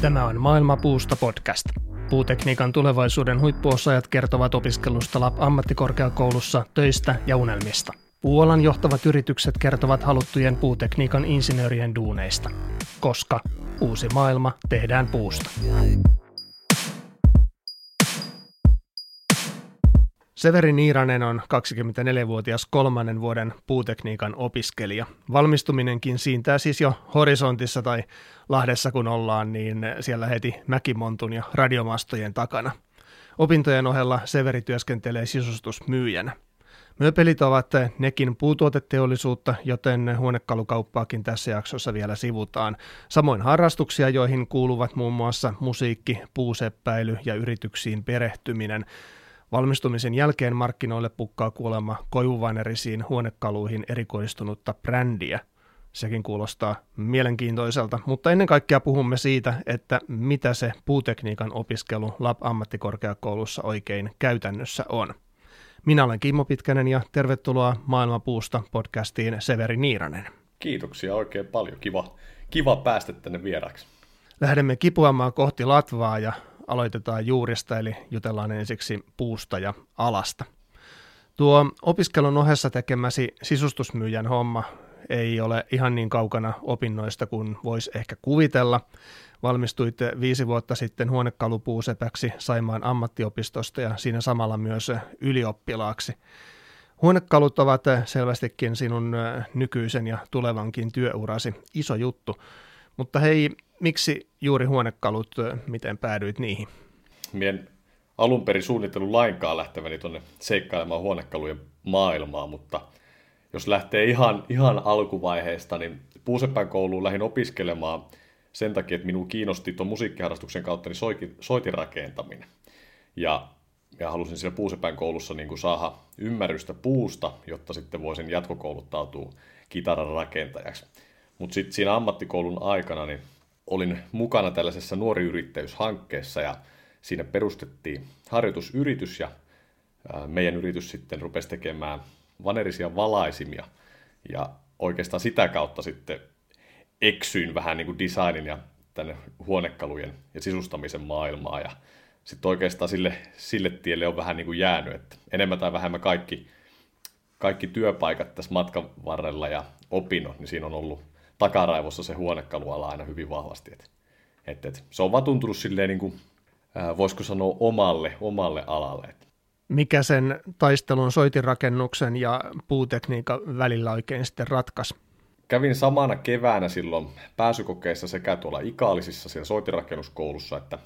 Tämä on Maailma puusta podcast. Puutekniikan tulevaisuuden huippuosaajat kertovat opiskelusta LAP ammattikorkeakoulussa, töistä ja unelmista. Puolan johtavat yritykset kertovat haluttujen puutekniikan insinöörien duuneista, koska uusi maailma tehdään puusta. Severi Niiranen on 24-vuotias kolmannen vuoden puutekniikan opiskelija. Valmistuminenkin siintää siis jo horisontissa tai Lahdessa kun ollaan, niin siellä heti Mäkimontun ja radiomastojen takana. Opintojen ohella Severi työskentelee sisustusmyyjänä. Mööpelit ovat nekin puutuoteteollisuutta, joten huonekalukauppaakin tässä jaksossa vielä sivutaan. Samoin harrastuksia, joihin kuuluvat muun muassa musiikki, puuseppäily ja yrityksiin perehtyminen – Valmistumisen jälkeen markkinoille pukkaa kuolema koivuvanerisiin huonekaluihin erikoistunutta brändiä. Sekin kuulostaa mielenkiintoiselta, mutta ennen kaikkea puhumme siitä, että mitä se puutekniikan opiskelu LAB-ammattikorkeakoulussa oikein käytännössä on. Minä olen Kimmo Pitkänen ja tervetuloa Maailmapuusta podcastiin Severi Niiranen. Kiitoksia oikein paljon. Kiva, kiva päästä tänne vieraksi. Lähdemme kipuamaan kohti Latvaa ja aloitetaan juurista, eli jutellaan ensiksi puusta ja alasta. Tuo opiskelun ohessa tekemäsi sisustusmyyjän homma ei ole ihan niin kaukana opinnoista kuin voisi ehkä kuvitella. Valmistuit viisi vuotta sitten huonekalupuusepäksi Saimaan ammattiopistosta ja siinä samalla myös ylioppilaaksi. Huonekalut ovat selvästikin sinun nykyisen ja tulevankin työurasi iso juttu. Mutta hei, miksi juuri huonekalut, miten päädyit niihin? Mien alun perin suunnittelun lainkaan lähteväni tuonne seikkailemaan huonekalujen maailmaa, mutta jos lähtee ihan, ihan alkuvaiheesta, niin Puusepän kouluun lähdin opiskelemaan sen takia, että minun kiinnosti tuon musiikkiharrastuksen kautta niin soitin, soitin rakentaminen. Ja, ja halusin siinä Puusepän koulussa niin kuin saada ymmärrystä puusta, jotta sitten voisin jatkokouluttautua kitaran rakentajaksi. Mutta sitten siinä ammattikoulun aikana niin olin mukana tällaisessa nuori yrittäjyyshankkeessa ja siinä perustettiin harjoitusyritys ja meidän yritys sitten rupesi tekemään vanerisia valaisimia. Ja oikeastaan sitä kautta sitten eksyin vähän niin kuin designin ja tänne huonekalujen ja sisustamisen maailmaa. Ja sitten oikeastaan sille, sille tielle on vähän niin kuin jäänyt, että enemmän tai vähemmän kaikki, kaikki työpaikat tässä matkan varrella ja opinnot, niin siinä on ollut takaraivossa se huonekaluala aina hyvin vahvasti. Et, et, et, se on vaan tuntunut silleen, niin kuin, ää, voisiko sanoa, omalle, omalle alalle. Et. Mikä sen taistelun soitinrakennuksen ja puutekniikan välillä oikein sitten ratkaisi? Kävin samana keväänä silloin pääsykokeissa sekä tuolla Ikaalisissa siellä soitirakennuskoulussa että,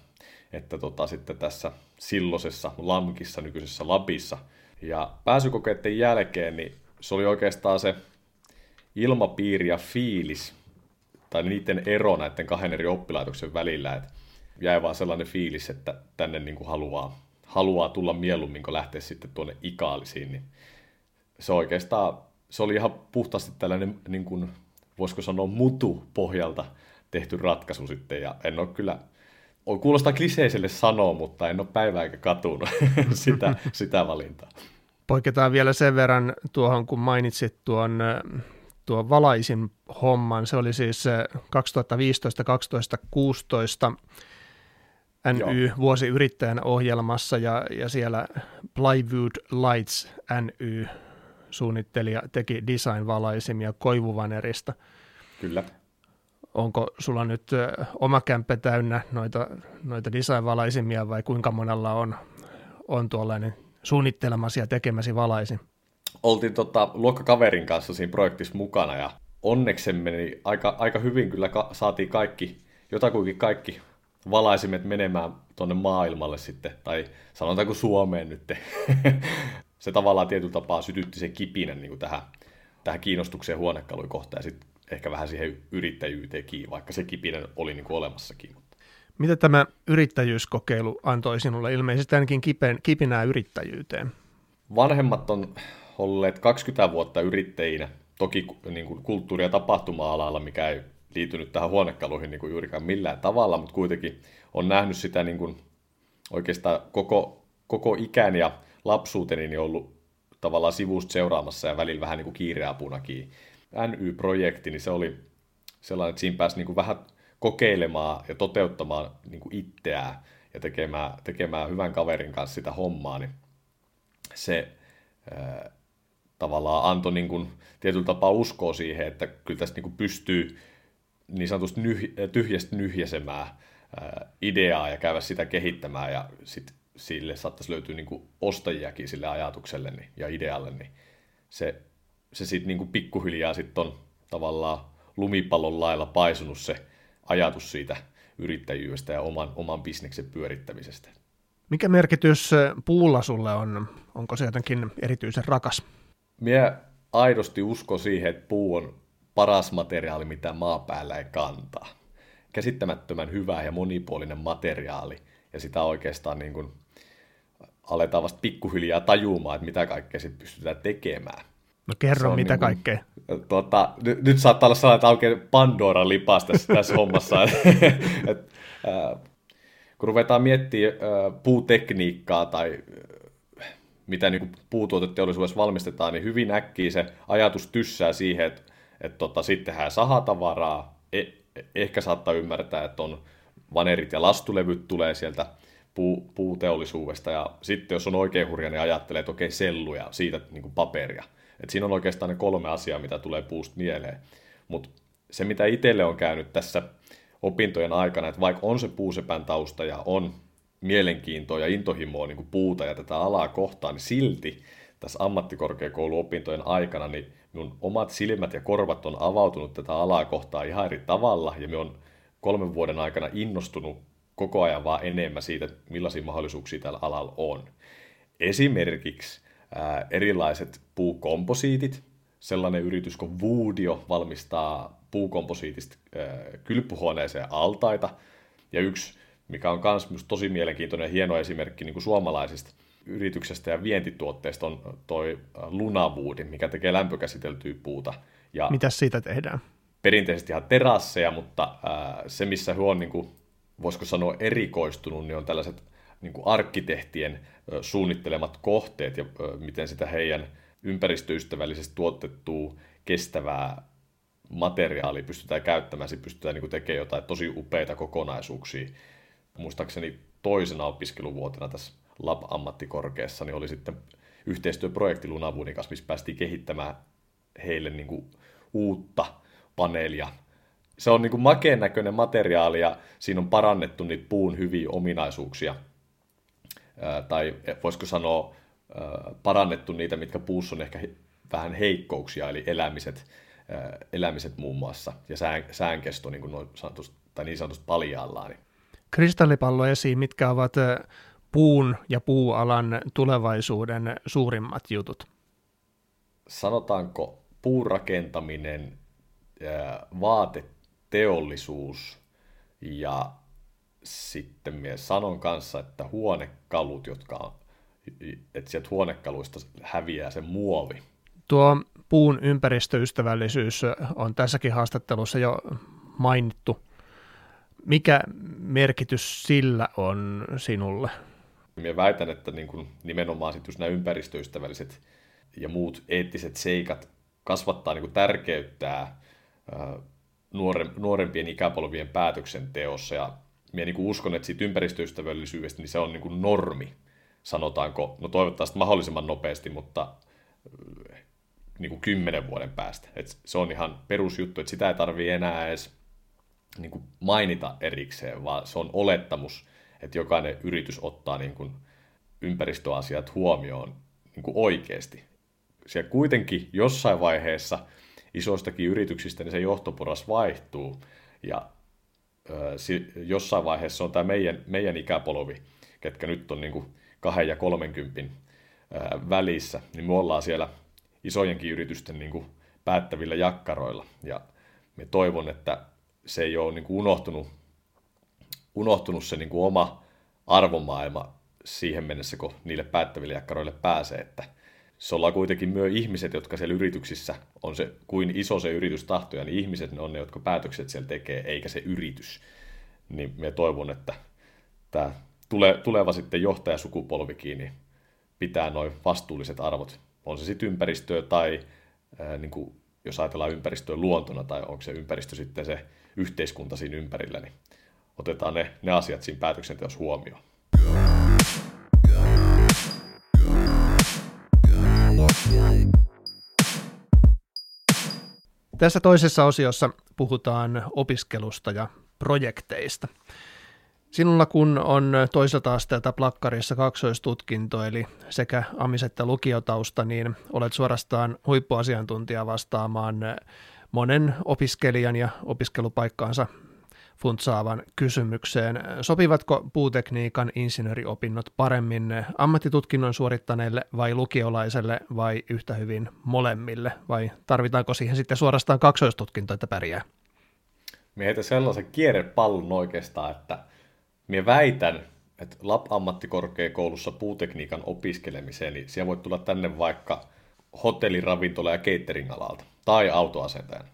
että tota, sitten tässä silloisessa LAMKissa, nykyisessä Labissa. Ja pääsykokeiden jälkeen niin se oli oikeastaan se ilmapiiri ja fiilis, tai niiden ero näiden kahden eri oppilaitoksen välillä, että jäi vaan sellainen fiilis, että tänne niin kuin haluaa, haluaa tulla mieluummin, kun lähtee sitten tuonne ikaalisiin, niin se oikeastaan, se oli ihan puhtaasti tällainen, niin kuin, voisiko sanoa, mutu pohjalta tehty ratkaisu sitten, ja en ole kyllä, on kuulostaa kliseiselle sanoa, mutta en ole päivää eikä katunut sitä, sitä valintaa. Poiketaan vielä sen verran tuohon, kun mainitsit tuon tuo valaisin homman. Se oli siis 2015, 12, 16 NY vuosi yrittäjän ohjelmassa ja, ja siellä Plywood Lights NY suunnittelija teki design-valaisimia koivuvanerista. Kyllä. Onko sulla nyt oma kämppä täynnä noita, noita design-valaisimia vai kuinka monella on, on tuollainen suunnittelemasi ja tekemäsi valaisin? Oltiin tota, luokkakaverin kanssa siinä projektissa mukana ja onneksi meni aika, aika hyvin kyllä ka- saatiin kaikki, jotakuinkin kaikki valaisimet menemään tuonne maailmalle sitten, tai sanotaanko Suomeen nyt. se tavallaan tietyllä tapaa sytytti sen kipinän niin kuin tähän, tähän kiinnostukseen huonekaluja kohtaan ja sitten ehkä vähän siihen yrittäjyyteenkin, vaikka se kipinä oli niin kuin olemassakin. Mitä tämä yrittäjyyskokeilu antoi sinulle ilmeisesti ainakin kipen, kipinää yrittäjyyteen? Vanhemmat on olleet 20 vuotta yrittäjinä, toki niin kuin kulttuuri- ja tapahtuma-alalla, mikä ei liittynyt tähän huonekaluihin niin kuin juurikaan millään tavalla, mutta kuitenkin on nähnyt sitä niin kuin oikeastaan koko, koko ikäni ja lapsuuteni niin ollut tavallaan sivusta seuraamassa ja välillä vähän niin kuin kiireapunakin. NY-projekti, niin se oli sellainen, että siinä pääsi niin kuin vähän kokeilemaan ja toteuttamaan niin kuin itseään ja tekemään, tekemään hyvän kaverin kanssa sitä hommaa, niin se tavallaan antoi niin kuin, tietyllä tapaa uskoa siihen, että kyllä tästä niin kuin pystyy niin sanotusti nyh, tyhjästä nyhjäsemään ää, ideaa ja käydä sitä kehittämään ja sit sille saattaisi löytyä niin kuin ostajiakin sille ajatukselle niin, ja idealle, niin se, se sitten niin pikkuhiljaa sitten on tavallaan lumipallon lailla paisunut se ajatus siitä yrittäjyydestä ja oman, oman bisneksen pyörittämisestä. Mikä merkitys puulla sulle on? Onko se jotenkin erityisen rakas? Mie aidosti usko siihen, että puu on paras materiaali, mitä maapäällä ei kantaa. Käsittämättömän hyvä ja monipuolinen materiaali, ja sitä oikeastaan niin kuin aletaan vasta pikkuhiljaa tajumaan, että mitä kaikkea sitten pystytään tekemään. No kerro, mitä niin kuin, kaikkea. Tuota, nyt, nyt saattaa olla sellainen, että oikein Pandora lipas tässä, tässä hommassa. et, et, äh, kun ruvetaan miettimään äh, puutekniikkaa tai mitä niin puutuoteteollisuudessa valmistetaan, niin hyvin äkkiä se ajatus tyssää siihen, että, että tota, sitten tehdään sahatavaraa. E, ehkä saattaa ymmärtää, että on vanerit ja lastulevyt tulee sieltä puu, puuteollisuudesta. Ja sitten jos on oikein hurja, niin ajattelee, että okei, sellu ja siitä niin kuin paperia. Et siinä on oikeastaan ne kolme asiaa, mitä tulee puusta mieleen. Mutta se, mitä itselle on käynyt tässä opintojen aikana, että vaikka on se puusepän tausta ja on mielenkiintoa ja intohimoa niin kuin puuta ja tätä alaa kohtaan, niin silti tässä ammattikorkeakouluopintojen aikana niin minun omat silmät ja korvat on avautunut tätä alaa kohtaan ihan eri tavalla ja minä on kolmen vuoden aikana innostunut koko ajan vaan enemmän siitä, millaisia mahdollisuuksia tällä alalla on. Esimerkiksi ää, erilaiset puukomposiitit, sellainen yritys kuin Woodio valmistaa puukomposiitista ää, kylpyhuoneeseen altaita, ja yksi, mikä on myös tosi mielenkiintoinen ja hieno esimerkki niin kuin suomalaisista yrityksestä ja vientituotteesta on toi Lunawood, mikä tekee lämpökäsiteltyä puuta. Ja Mitä siitä tehdään? Perinteisesti ihan terasseja, mutta ää, se, missä he on niin kuin voisiko sanoa erikoistunut, niin on tällaiset niin kuin arkkitehtien suunnittelemat kohteet ja miten sitä heidän ympäristöystävällisesti tuotettua kestävää materiaalia pystytään käyttämään, pystytään niin tekemään jotain tosi upeita kokonaisuuksia. Muistaakseni toisena opiskeluvuotena tässä Lab-ammattikorkeassa niin oli sitten yhteistyöprojekti Lunavuunin kanssa, missä päästiin kehittämään heille niin kuin uutta paneelia se on niin kuin makeen näköinen materiaali ja siinä on parannettu niitä puun hyviä ominaisuuksia. Ää, tai voisiko sanoa ää, parannettu niitä, mitkä puussa on ehkä vähän heikkouksia, eli elämiset, ää, elämiset muun muassa, ja sään, säänkesto niin, kuin noin sanotusti, tai niin sanotusti paljaallaan. Niin. Kristallipallo esiin, mitkä ovat puun ja puualan tulevaisuuden suurimmat jutut? Sanotaanko puurakentaminen, vaate teollisuus ja sitten minä sanon kanssa, että huonekalut, jotka on, että sieltä huonekaluista häviää se muovi. Tuo puun ympäristöystävällisyys on tässäkin haastattelussa jo mainittu. Mikä merkitys sillä on sinulle? Minä väitän, että niin kuin nimenomaan sit just nämä ympäristöystävälliset ja muut eettiset seikat kasvattaa niin kuin tärkeyttää nuore, nuorempien ikäpolvien päätöksenteossa ja minä niin uskon, että siitä ympäristöystävällisyydestä niin se on niin kuin normi, sanotaanko, no toivottavasti mahdollisimman nopeasti, mutta niin kuin kymmenen vuoden päästä. Et se on ihan perusjuttu, että sitä ei tarvitse enää edes niin kuin mainita erikseen, vaan se on olettamus, että jokainen yritys ottaa niin kuin ympäristöasiat huomioon niin kuin oikeasti. Siellä kuitenkin jossain vaiheessa – isoistakin yrityksistä, niin se johtoporas vaihtuu. Ja jossain vaiheessa on tämä meidän, meidän ikäpolvi, ketkä nyt on niin kuin kahden ja kolmenkympin välissä, niin me ollaan siellä isojenkin yritysten niin kuin päättävillä jakkaroilla. Ja me toivon, että se ei ole niin kuin unohtunut, unohtunut se niin kuin oma arvomaailma siihen mennessä, kun niille päättäville jakkaroille pääsee, että – se ollaan kuitenkin myös ihmiset, jotka siellä yrityksissä on se, kuin iso se yritys tahtoja, niin ihmiset ne on ne, jotka päätökset siellä tekee, eikä se yritys. Niin me toivon, että tämä tule, tuleva sitten johtajasukupolvikin niin pitää noin vastuulliset arvot, on se sitten ympäristöä tai ää, niin kuin jos ajatellaan ympäristöä luontona tai onko se ympäristö sitten se yhteiskunta siinä ympärillä, niin otetaan ne, ne asiat siinä päätöksenteossa huomioon. Tässä toisessa osiossa puhutaan opiskelusta ja projekteista. Sinulla kun on toiselta asteelta plakkarissa kaksoistutkinto, eli sekä amis- että lukiotausta, niin olet suorastaan huippuasiantuntija vastaamaan monen opiskelijan ja opiskelupaikkaansa funtsaavan kysymykseen. Sopivatko puutekniikan insinööriopinnot paremmin ammattitutkinnon suorittaneille vai lukiolaiselle vai yhtä hyvin molemmille? Vai tarvitaanko siihen sitten suorastaan kaksoistutkinto, että pärjää? Mietin sellaisen kierrepallon oikeastaan, että minä väitän, että LAP-ammattikorkeakoulussa puutekniikan opiskelemiseen, niin siellä voi tulla tänne vaikka hotelli, ravintola ja catering-alalta tai autoasentajan.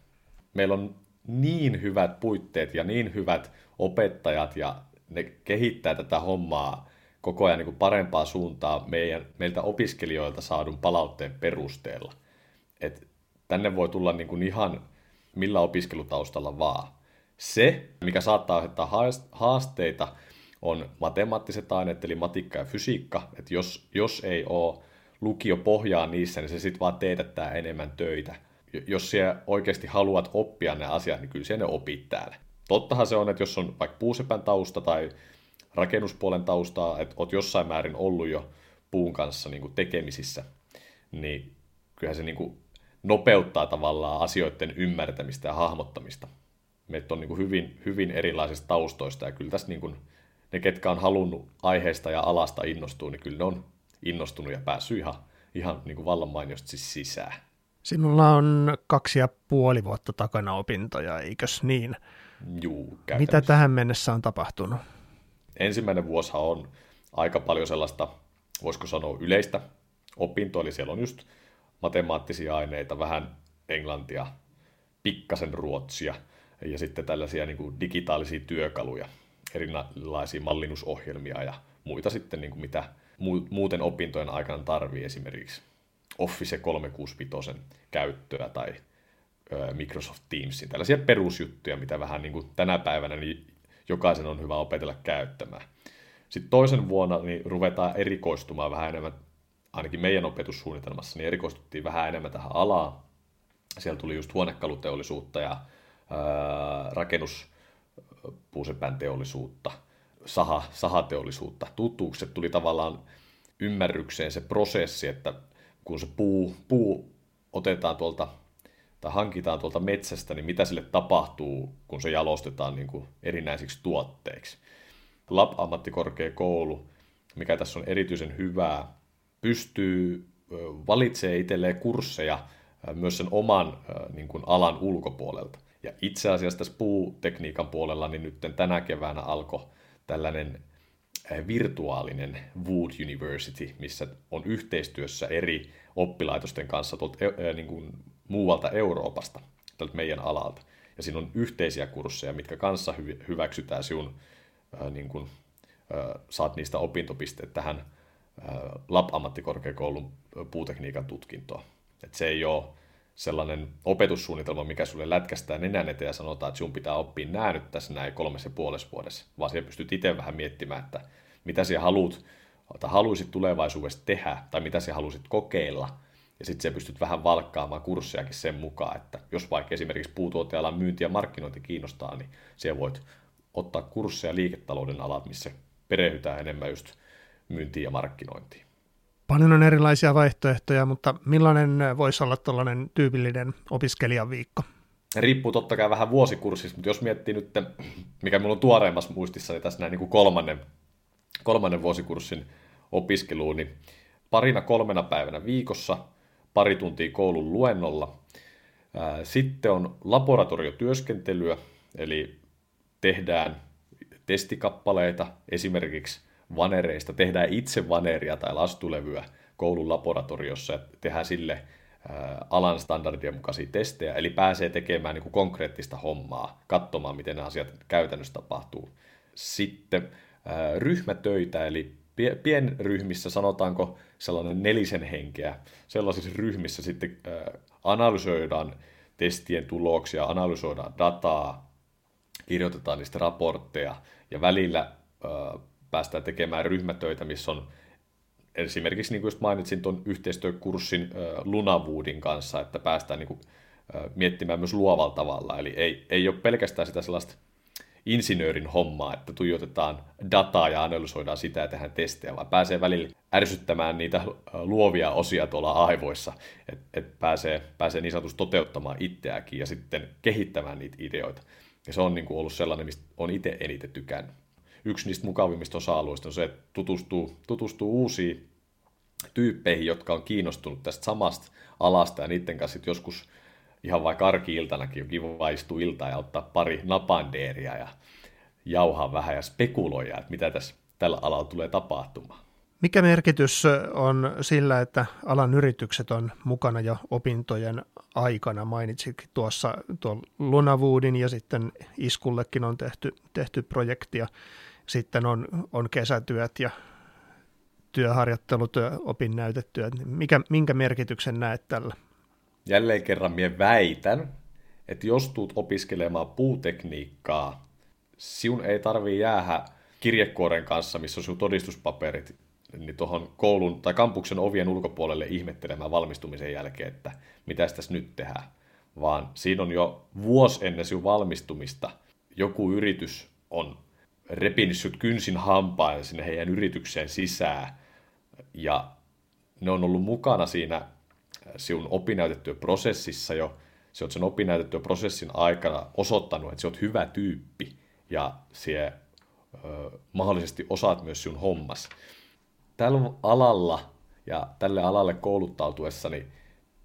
Meillä on niin hyvät puitteet ja niin hyvät opettajat ja ne kehittää tätä hommaa koko ajan niin kuin parempaa suuntaa meidän, meiltä opiskelijoilta saadun palautteen perusteella. Et tänne voi tulla niin kuin ihan millä opiskelutaustalla vaan. Se, mikä saattaa aiheuttaa haasteita, on matemaattiset aineet, eli matikka ja fysiikka. Että jos, jos ei ole lukio pohjaa niissä, niin se sitten vaan teetättää enemmän töitä. Jos siellä oikeasti haluat oppia ne asiat, niin kyllä siellä ne opit täällä. Tottahan se on, että jos on vaikka puusepän tausta tai rakennuspuolen taustaa, että olet jossain määrin ollut jo puun kanssa niin kuin tekemisissä, niin kyllähän se niin kuin nopeuttaa tavallaan asioiden ymmärtämistä ja hahmottamista. Meitä on niin kuin hyvin, hyvin erilaisista taustoista ja kyllä tässä niin kuin ne, ketkä on halunnut aiheesta ja alasta innostua, niin kyllä ne on innostunut ja päässyt ihan, ihan niin kuin vallan mainiosti sisään. Sinulla on kaksi ja puoli vuotta takana opintoja, eikös niin? Juu, Mitä tähän mennessä on tapahtunut? Ensimmäinen vuosi on aika paljon sellaista, voisiko sanoa yleistä opintoa, eli siellä on just matemaattisia aineita, vähän englantia, pikkasen ruotsia ja sitten tällaisia niin kuin digitaalisia työkaluja erilaisia mallinnusohjelmia ja muita sitten, niin kuin mitä muuten opintojen aikana tarvii esimerkiksi Office 365 käyttöä tai Microsoft Teamsin, tällaisia perusjuttuja, mitä vähän niin kuin tänä päivänä niin jokaisen on hyvä opetella käyttämään. Sitten toisen vuonna niin ruvetaan erikoistumaan vähän enemmän, ainakin meidän opetussuunnitelmassa, niin erikoistuttiin vähän enemmän tähän alaan. Siellä tuli just huonekaluteollisuutta ja ää, rakennus, puusepän teollisuutta, saha, sahateollisuutta tutuksi. Että tuli tavallaan ymmärrykseen se prosessi, että kun se puu, puu otetaan tuolta tai hankitaan tuolta metsästä, niin mitä sille tapahtuu, kun se jalostetaan niin kuin erinäisiksi tuotteiksi. Lab-ammattikorkeakoulu, mikä tässä on erityisen hyvää, pystyy valitsemaan itselleen kursseja myös sen oman niin kuin alan ulkopuolelta. Ja itse asiassa tässä puutekniikan puolella niin nyt tänä keväänä alkoi tällainen virtuaalinen Wood University, missä on yhteistyössä eri oppilaitosten kanssa tuolta, eh, niin kuin muualta Euroopasta, tältä meidän alalta. Ja siinä on yhteisiä kursseja, mitkä kanssa hyväksytään sinun, eh, niin kuin, saat niistä opintopisteet tähän LAP-ammattikorkeakoulun puutekniikan tutkintoon. Et se ei ole sellainen opetussuunnitelma, mikä sulle lätkästää nenän eteen ja sanotaan, että sinun pitää oppia nämä nyt tässä näin kolmessa ja puolessa vuodessa, vaan siellä pystyt itse vähän miettimään, että mitä sinä haluat, tai haluaisit tulevaisuudessa tehdä, tai mitä sinä haluaisit kokeilla, ja sitten se pystyt vähän valkkaamaan kurssejakin sen mukaan, että jos vaikka esimerkiksi puutuotealan myynti ja markkinointi kiinnostaa, niin siellä voit ottaa kursseja liiketalouden alat, missä perehdytään enemmän just myyntiin ja markkinointiin. Paljon on erilaisia vaihtoehtoja, mutta millainen voisi olla tällainen tyypillinen opiskelijan viikko? Riippuu totta kai vähän vuosikurssista, mutta jos miettii nyt, mikä minulla on tuoreimmassa muistissa, niin tässä näin niin kuin kolmannen, kolmannen vuosikurssin opiskeluun, niin parina kolmena päivänä viikossa, pari tuntia koulun luennolla. Sitten on laboratoriotyöskentelyä, eli tehdään testikappaleita, esimerkiksi vanereista, tehdään itse vaneria tai lastulevyä koulun laboratoriossa ja tehdään sille alan standardien mukaisia testejä, eli pääsee tekemään niin kuin konkreettista hommaa, katsomaan, miten ne asiat käytännössä tapahtuu. Sitten ryhmätöitä, eli pienryhmissä, sanotaanko sellainen nelisen henkeä, sellaisissa ryhmissä sitten analysoidaan testien tuloksia, analysoidaan dataa, kirjoitetaan niistä raportteja ja välillä päästään tekemään ryhmätöitä, missä on esimerkiksi, niin kuin just mainitsin tuon yhteistyökurssin ö, Lunawoodin kanssa, että päästään niin kuin, miettimään myös luovalla tavalla. Eli ei, ei ole pelkästään sitä sellaista insinöörin hommaa, että tuijotetaan dataa ja analysoidaan sitä ja tehdään testejä, vaan pääsee välillä ärsyttämään niitä luovia osia tuolla aivoissa, että et pääsee, pääsee niin sanotusti toteuttamaan itseäkin ja sitten kehittämään niitä ideoita. Ja se on niin kuin ollut sellainen, mistä on itse eniten tykännyt. Yksi niistä mukavimmista osa-alueista on se, että tutustuu, tutustuu uusiin tyyppeihin, jotka on kiinnostunut tästä samasta alasta ja niiden kanssa joskus ihan vaikka arki-iltanakin on kiva istua iltaa ja ottaa pari napandeeria ja jauhaa vähän ja spekuloida, että mitä tässä tällä alalla tulee tapahtumaan. Mikä merkitys on sillä, että alan yritykset on mukana jo opintojen aikana? Mainitsitkin tuossa tuon Lunavuudin ja sitten Iskullekin on tehty, tehty projektia. Sitten on, on kesätyöt ja työharjoittelut, opinnäytetyöt. Mikä, minkä merkityksen näet tällä? Jälleen kerran minä väitän, että jos tuut opiskelemaan puutekniikkaa, sinun ei tarvii jäädä kirjekuoren kanssa, missä on sinun todistuspaperit, niin tuohon koulun tai kampuksen ovien ulkopuolelle ihmettelemään valmistumisen jälkeen, että mitä tässä nyt tehdään. Vaan siinä on jo vuosi ennen sinun valmistumista joku yritys on repinyt kynsin hampaan sinne heidän yritykseen sisään. Ja ne on ollut mukana siinä sinun opinnäytetyöprosessissa jo, sä oot sen opinnäytetyöprosessin aikana osoittanut, että sä oot hyvä tyyppi ja sä ö, mahdollisesti osaat myös sinun hommas. Tällä alalla ja tälle alalle kouluttautuessani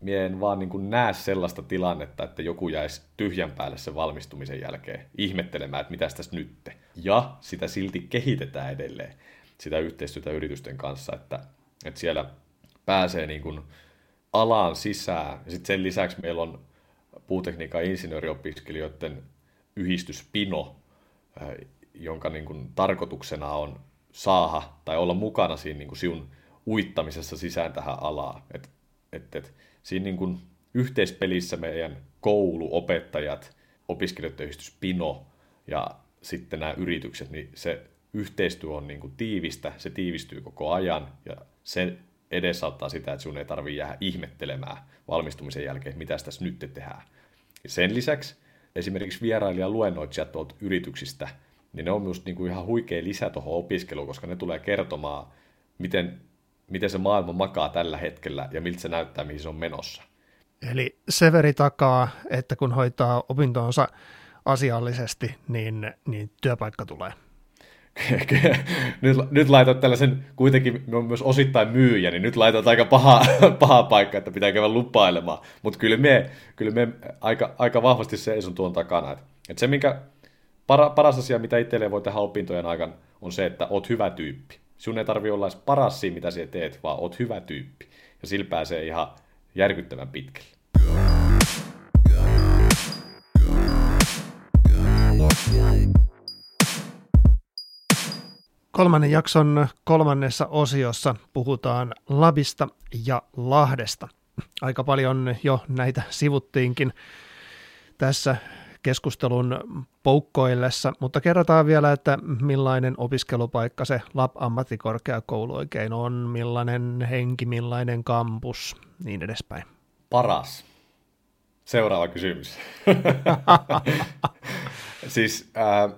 mie en vaan niin näe sellaista tilannetta, että joku jäisi tyhjän päälle sen valmistumisen jälkeen ihmettelemään, että mitä tässä nytte. Ja sitä silti kehitetään edelleen, sitä yhteistyötä yritysten kanssa, että, että siellä pääsee niin kuin alaan sisään. Ja sitten sen lisäksi meillä on puutekniikan insinööriopiskelijoiden yhdistys Pino, jonka niin kuin tarkoituksena on saada tai olla mukana siinä niin kuin sinun uittamisessa sisään tähän alaan. Et, et, et, siinä niin kuin yhteispelissä meidän koulu, opettajat, opiskelijoiden yhdistys Pino ja sitten nämä yritykset, niin se yhteistyö on niin kuin tiivistä, se tiivistyy koko ajan ja se edesauttaa sitä, että sinun ei tarvitse jäädä ihmettelemään valmistumisen jälkeen, mitä tässä nyt tehdään. Sen lisäksi esimerkiksi vierailijan luennoitsijat tuolta yrityksistä, niin ne on myös niin kuin ihan huikea lisä tuohon opiskeluun, koska ne tulee kertomaan, miten, miten se maailma makaa tällä hetkellä ja miltä se näyttää, mihin se on menossa. Eli severi takaa, että kun hoitaa opintonsa asiallisesti, niin, niin työpaikka tulee nyt, nyt laitat tällaisen, kuitenkin on myös osittain myyjä, niin nyt laitat aika paha, paha paikka, että pitää käydä lupailemaan. Mutta kyllä me, kyllä me aika, aika vahvasti seison tuon takana. Et, et se, minkä para, paras asia, mitä itselleen voi tehdä opintojen aikana, on se, että oot hyvä tyyppi. Sinun ei tarvi olla edes paras siinä, mitä sinä teet, vaan oot hyvä tyyppi. Ja sillä pääsee ihan järkyttävän pitkälle. Kolmannen jakson kolmannessa osiossa puhutaan Labista ja Lahdesta. Aika paljon jo näitä sivuttiinkin tässä keskustelun poukkoillessa, mutta kerrotaan vielä, että millainen opiskelupaikka se Lab-ammattikorkeakoulu oikein on, millainen henki, millainen kampus, niin edespäin. Paras. Seuraava kysymys. siis äh,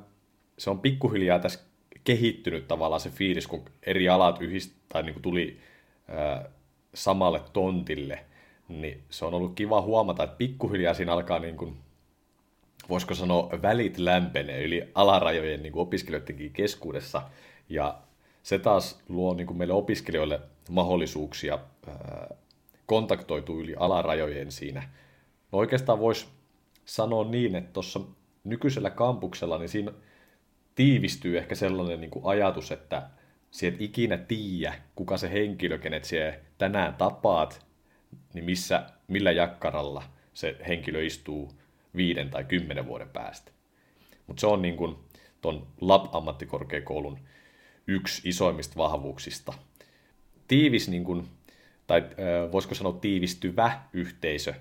se on pikkuhiljaa tässä kehittynyt tavallaan se fiilis, kun eri alat yhdist, tai niin kuin tuli ää, samalle tontille, niin se on ollut kiva huomata, että pikkuhiljaa siinä alkaa niin kuin, voisiko sanoa, välit lämpenee yli alarajojen niin kuin opiskelijoidenkin keskuudessa, ja se taas luo niin kuin meille opiskelijoille mahdollisuuksia ää, kontaktoitua yli alarajojen siinä. No oikeastaan voisi sanoa niin, että tuossa nykyisellä kampuksella, niin siinä tiivistyy ehkä sellainen niin kuin ajatus, että sä et ikinä tiedä, kuka se henkilö, kenet sä tänään tapaat, niin missä, millä jakkaralla se henkilö istuu viiden tai kymmenen vuoden päästä. Mutta se on niin kuin ton Lab-ammattikorkeakoulun yksi isoimmista vahvuuksista. Tiivis, niin kuin, tai voisiko sanoa tiivistyvä yhteisö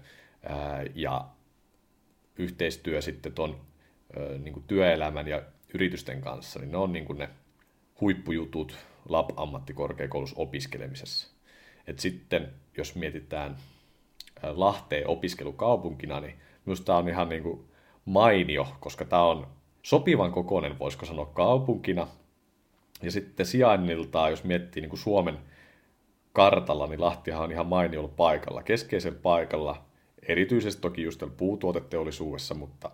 ja yhteistyö sitten tuon niin työelämän ja yritysten kanssa, niin ne on niin kuin ne huippujutut lab-ammattikorkeakoulussa opiskelemisessa. Et sitten, jos mietitään Lahteen opiskelukaupunkina, niin minusta tämä on ihan niin kuin mainio, koska tämä on sopivan kokoinen, voisiko sanoa, kaupunkina. Ja sitten sijainniltaan, jos miettii niin kuin Suomen kartalla, niin Lahtihan on ihan mainiolla paikalla, keskeisellä paikalla, erityisesti toki just puutuoteteollisuudessa, mutta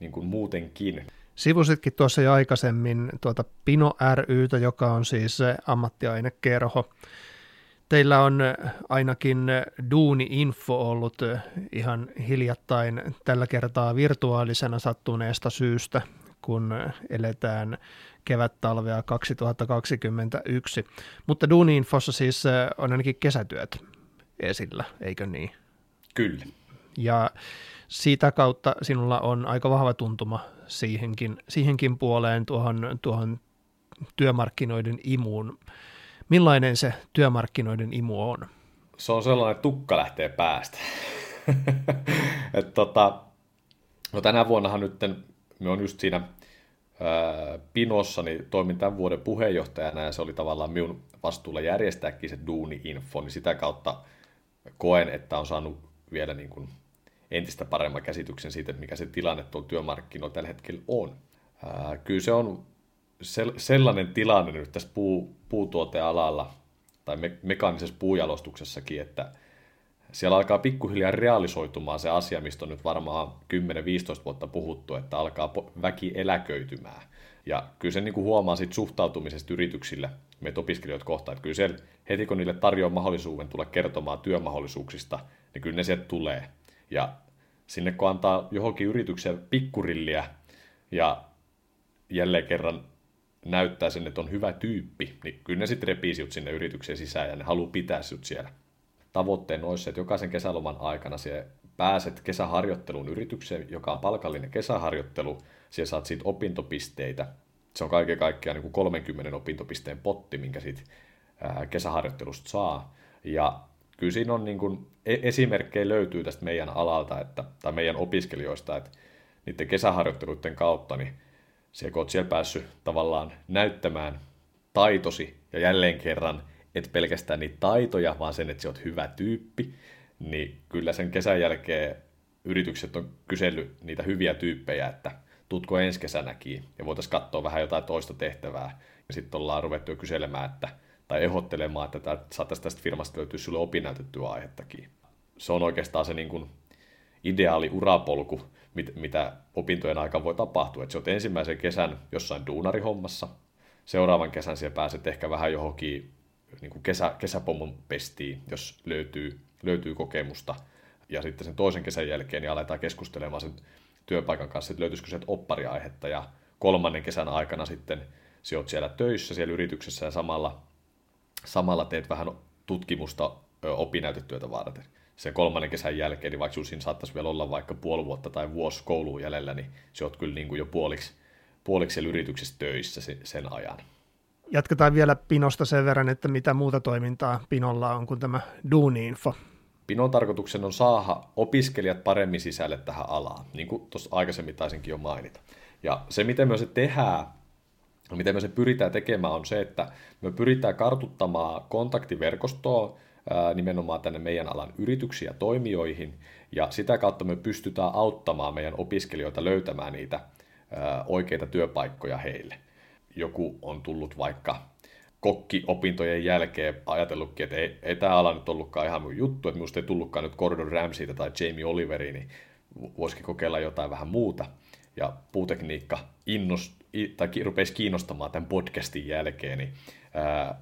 niin kuin muutenkin. Sivusitkin tuossa jo aikaisemmin tuota Pino rytä, joka on siis ammattiainekerho. Teillä on ainakin Duuni-info ollut ihan hiljattain tällä kertaa virtuaalisena sattuneesta syystä, kun eletään kevät-talvea 2021. Mutta Duuni-infossa siis on ainakin kesätyöt esillä, eikö niin? Kyllä. Ja siitä kautta sinulla on aika vahva tuntuma siihenkin, siihenkin puoleen tuohon, tuohon työmarkkinoiden imuun. Millainen se työmarkkinoiden imu on? Se on sellainen, että tukka lähtee päästä. Et tota, no tänä vuonnahan nyt me on just siinä ää, Pinossa, niin toimin tämän vuoden puheenjohtajana ja se oli tavallaan minun vastuulla järjestääkin se duuni-info, niin sitä kautta koen, että on saanut vielä niin kuin entistä paremman käsityksen siitä, mikä se tilanne tuolla työmarkkinoilla tällä hetkellä on. Ää, kyllä se on sellainen tilanne nyt tässä puu, puutuotealalla tai me, mekaanisessa puujalostuksessakin, että siellä alkaa pikkuhiljaa realisoitumaan se asia, mistä on nyt varmaan 10-15 vuotta puhuttu, että alkaa väki eläköitymään. Ja kyllä se niin kuin huomaa siitä suhtautumisesta yrityksille, meitä opiskelijoita kohtaan, että kyllä se heti kun niille tarjoaa mahdollisuuden tulla kertomaan työmahdollisuuksista, niin kyllä ne sieltä tulee. Ja sinne kun antaa johonkin yritykseen pikkurilliä ja jälleen kerran näyttää sen, että on hyvä tyyppi, niin kyllä ne sitten repii sinut sinne yritykseen sisään ja ne haluaa pitää sinut siellä. Tavoitteen olisi, että jokaisen kesäloman aikana se pääset kesäharjoitteluun yritykseen, joka on palkallinen kesäharjoittelu, siellä saat siitä opintopisteitä. Se on kaiken kaikkiaan niin kuin 30 opintopisteen potti, minkä siitä kesäharjoittelusta saa. Ja kyllä siinä on niin kuin, e-, esimerkkejä löytyy tästä meidän alalta, että, tai meidän opiskelijoista, että niiden kesäharjoitteluiden kautta, niin se, kun siellä päässyt tavallaan näyttämään taitosi ja jälleen kerran, et pelkästään niitä taitoja, vaan sen, että sä oot hyvä tyyppi, niin kyllä sen kesän jälkeen yritykset on kysellyt niitä hyviä tyyppejä, että tutko ensi kesänäkin, ja voitaisiin katsoa vähän jotain toista tehtävää. Ja sitten ollaan ruvettu jo kyselemään, että, tai ehdottelemaan, että saattaisi tästä firmasta löytyä sulle opinnäytettyä aihettakin. Se on oikeastaan se niin kuin ideaali urapolku, mit, mitä opintojen aikana voi tapahtua. Että oot ensimmäisen kesän jossain duunarihommassa, seuraavan kesän siellä pääset ehkä vähän johonkin niin kuin kesä, kesäpomon pestiin, jos löytyy, löytyy kokemusta. Ja sitten sen toisen kesän jälkeen niin aletaan keskustelemaan sen työpaikan kanssa, että löytyisikö sieltä oppariaihetta. Ja kolmannen kesän aikana sitten sä siellä töissä, siellä yrityksessä ja samalla, samalla teet vähän tutkimusta opinnäytetyötä varten sen kolmannen kesän jälkeen, niin vaikka sinulla siinä saattaisi vielä olla vaikka puoli vuotta tai vuosi kouluun jäljellä, niin se olet kyllä niin kuin jo puoliksi, puoliksi yrityksessä töissä sen, ajan. Jatketaan vielä Pinosta sen verran, että mitä muuta toimintaa Pinolla on kuin tämä Duuni-info. Pinon tarkoituksena on saada opiskelijat paremmin sisälle tähän alaan, niin kuin tuossa aikaisemmin taisinkin jo mainita. Ja se, miten me se tehdään, miten me se pyritään tekemään, on se, että me pyritään kartuttamaan kontaktiverkostoa nimenomaan tänne meidän alan yrityksiä ja toimijoihin, ja sitä kautta me pystytään auttamaan meidän opiskelijoita löytämään niitä oikeita työpaikkoja heille. Joku on tullut vaikka kokki-opintojen jälkeen ajatellutkin, että ei, ei tämä ala nyt ollutkaan ihan mun juttu, että minusta ei tullutkaan nyt Gordon Ramsayta tai Jamie Oliveri, niin voisikin kokeilla jotain vähän muuta. Ja puutekniikka innost, tai rupesi kiinnostamaan tämän podcastin jälkeen, niin ää,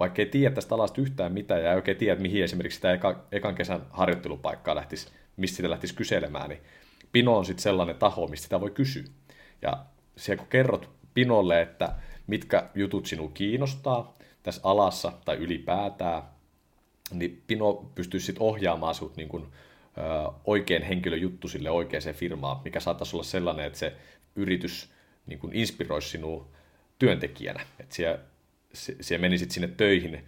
vaikka ei tiedä tästä alasta yhtään mitään ja ei oikein tiedä, mihin esimerkiksi sitä eka, ekan kesän harjoittelupaikkaa lähtisi, mistä sitä lähtisi kyselemään, niin Pino on sitten sellainen taho, mistä sitä voi kysyä. Ja siellä kun kerrot Pinolle, että mitkä jutut sinua kiinnostaa tässä alassa tai ylipäätään, niin Pino pystyy sitten ohjaamaan sinut niin kuin, ö, oikein henkilöjuttu sille oikeaan firmaan, mikä saattaisi olla sellainen, että se yritys niin kuin inspiroisi sinua työntekijänä. Että siellä siellä menisit sinne töihin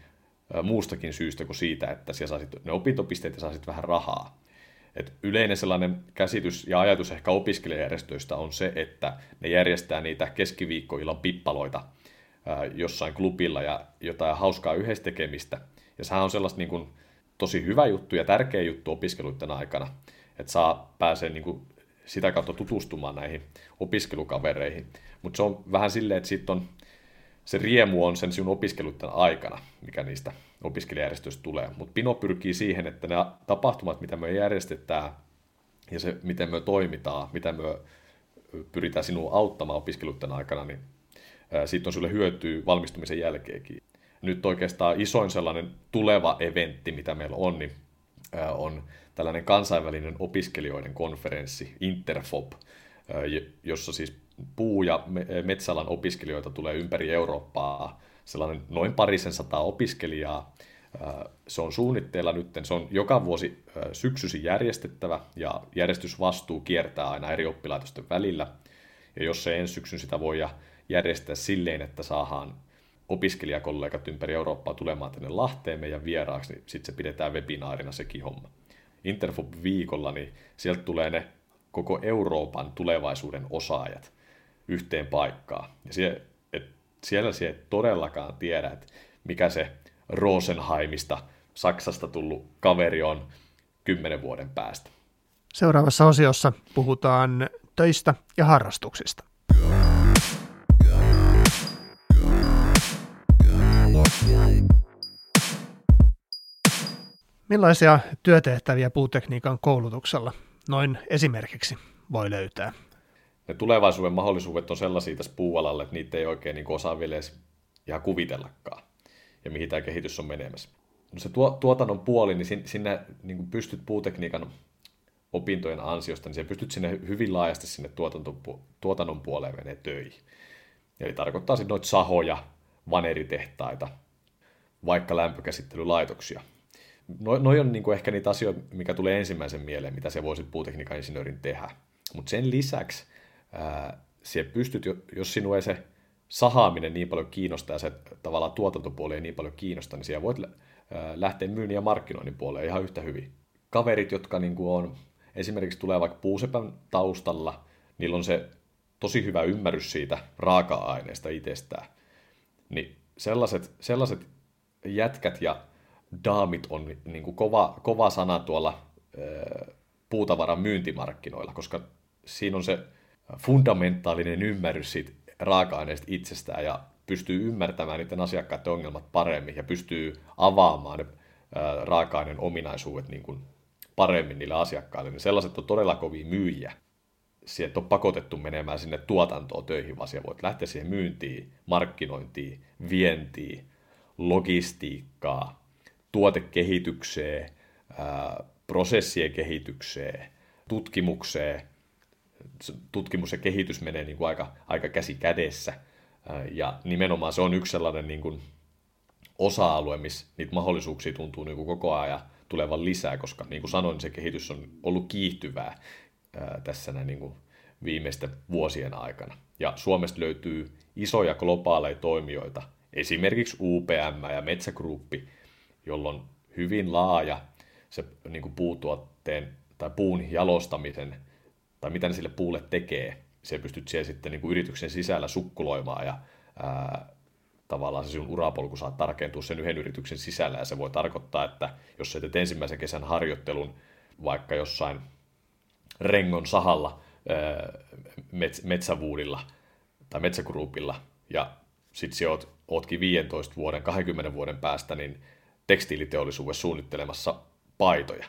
muustakin syystä kuin siitä, että siellä saisit ne opintopisteet ja saisit vähän rahaa. Et yleinen sellainen käsitys ja ajatus ehkä opiskelijajärjestöistä on se, että ne järjestää niitä keskiviikkoillan pippaloita jossain klubilla ja jotain hauskaa yhdessä tekemistä. Ja sehän on sellaista niin kuin, tosi hyvä juttu ja tärkeä juttu opiskeluiden aikana, että saa pääsee niin kuin, sitä kautta tutustumaan näihin opiskelukavereihin. Mutta se on vähän silleen, että sitten on se riemu on sen sinun opiskeluiden aikana, mikä niistä opiskelijärjestöistä tulee. Mutta Pino pyrkii siihen, että ne tapahtumat, mitä me järjestetään ja se, miten me toimitaan, mitä me pyritään sinua auttamaan opiskeluiden aikana, niin siitä on sulle hyötyä valmistumisen jälkeenkin. Nyt oikeastaan isoin sellainen tuleva eventti, mitä meillä on, niin on tällainen kansainvälinen opiskelijoiden konferenssi, Interfop, jossa siis puu- ja metsäalan opiskelijoita tulee ympäri Eurooppaa, sellainen noin parisen sataa opiskelijaa. Se on suunnitteilla nyt, se on joka vuosi syksysi järjestettävä ja järjestysvastuu kiertää aina eri oppilaitosten välillä. Ja jos se ensi syksyn sitä voi järjestää silleen, että saadaan opiskelijakollegat ympäri Eurooppaa tulemaan tänne Lahteen meidän vieraaksi, niin sitten se pidetään webinaarina sekin homma. Interfob-viikolla, niin sieltä tulee ne koko Euroopan tulevaisuuden osaajat yhteen paikkaan. Ja siellä, et siellä se todellakaan tiedä, että mikä se Rosenheimista Saksasta tullut kaveri on kymmenen vuoden päästä. Seuraavassa osiossa puhutaan töistä ja harrastuksista. Millaisia työtehtäviä puutekniikan koulutuksella noin esimerkiksi voi löytää? Ne tulevaisuuden mahdollisuudet on sellaisia tässä puualalle, että niitä ei oikein niin osaa vielä edes ihan kuvitellakaan, ja mihin tämä kehitys on menemässä. No se tuo, tuotannon puoli, niin sinne niin pystyt puutekniikan opintojen ansiosta, niin pystyt sinne hyvin laajasti sinne tuotannon puoleen menee töihin. Eli tarkoittaa sitten noita sahoja, vaneritehtaita, vaikka lämpökäsittelylaitoksia. Noin noi on niinku ehkä niitä asioita, mikä tulee ensimmäisen mieleen, mitä se voisi puutekniikan insinöörin tehdä. Mutta sen lisäksi ää, se pystyt, jos sinua ei se sahaaminen niin paljon kiinnostaa ja se tavallaan tuotantopuoli ei niin paljon kiinnosta, niin siellä voit lähteä myynnin ja markkinoinnin puoleen ihan yhtä hyvin. Kaverit, jotka niinku on, esimerkiksi tulee vaikka puusepän taustalla, niillä on se tosi hyvä ymmärrys siitä raaka-aineesta itsestään. Niin sellaiset, sellaiset jätkät ja daamit on niin kuin kova, kova sana tuolla puutavaran myyntimarkkinoilla, koska siinä on se fundamentaalinen ymmärrys siitä raaka-aineesta itsestään ja pystyy ymmärtämään niiden asiakkaiden ongelmat paremmin ja pystyy avaamaan ne raaka-aineen ominaisuudet niin kuin paremmin niille asiakkaille, niin sellaiset on todella kovia myyjiä. Sieltä on pakotettu menemään sinne tuotantoon töihin, vaan voit lähteä siihen myyntiin, markkinointiin, vientiin, logistiikkaa, tuotekehitykseen, prosessien kehitykseen, tutkimukseen. Tutkimus ja kehitys menee niin kuin aika, aika käsi kädessä. Ja nimenomaan se on yksi sellainen niin kuin osa-alue, missä niitä mahdollisuuksia tuntuu niin kuin koko ajan tulevan lisää, koska niin kuin sanoin, se kehitys on ollut kiihtyvää tässä näin niin kuin viimeisten vuosien aikana. Ja Suomesta löytyy isoja globaaleja toimijoita, esimerkiksi UPM ja Metsägruppi, jolloin hyvin laaja se niin kuin puutuotteen tai puun jalostamisen tai mitä ne sille puulle tekee. Se pystyt siellä sitten niin kuin yrityksen sisällä sukkuloimaan ja ää, tavallaan se sinun urapolku saa tarkentua sen yhden yrityksen sisällä ja se voi tarkoittaa, että jos sä teet ensimmäisen kesän harjoittelun vaikka jossain Rengon sahalla mets- metsävuudilla tai metsägruupilla ja sitten sä oot, ootkin 15 vuoden, 20 vuoden päästä, niin tekstiiliteollisuudessa suunnittelemassa paitoja.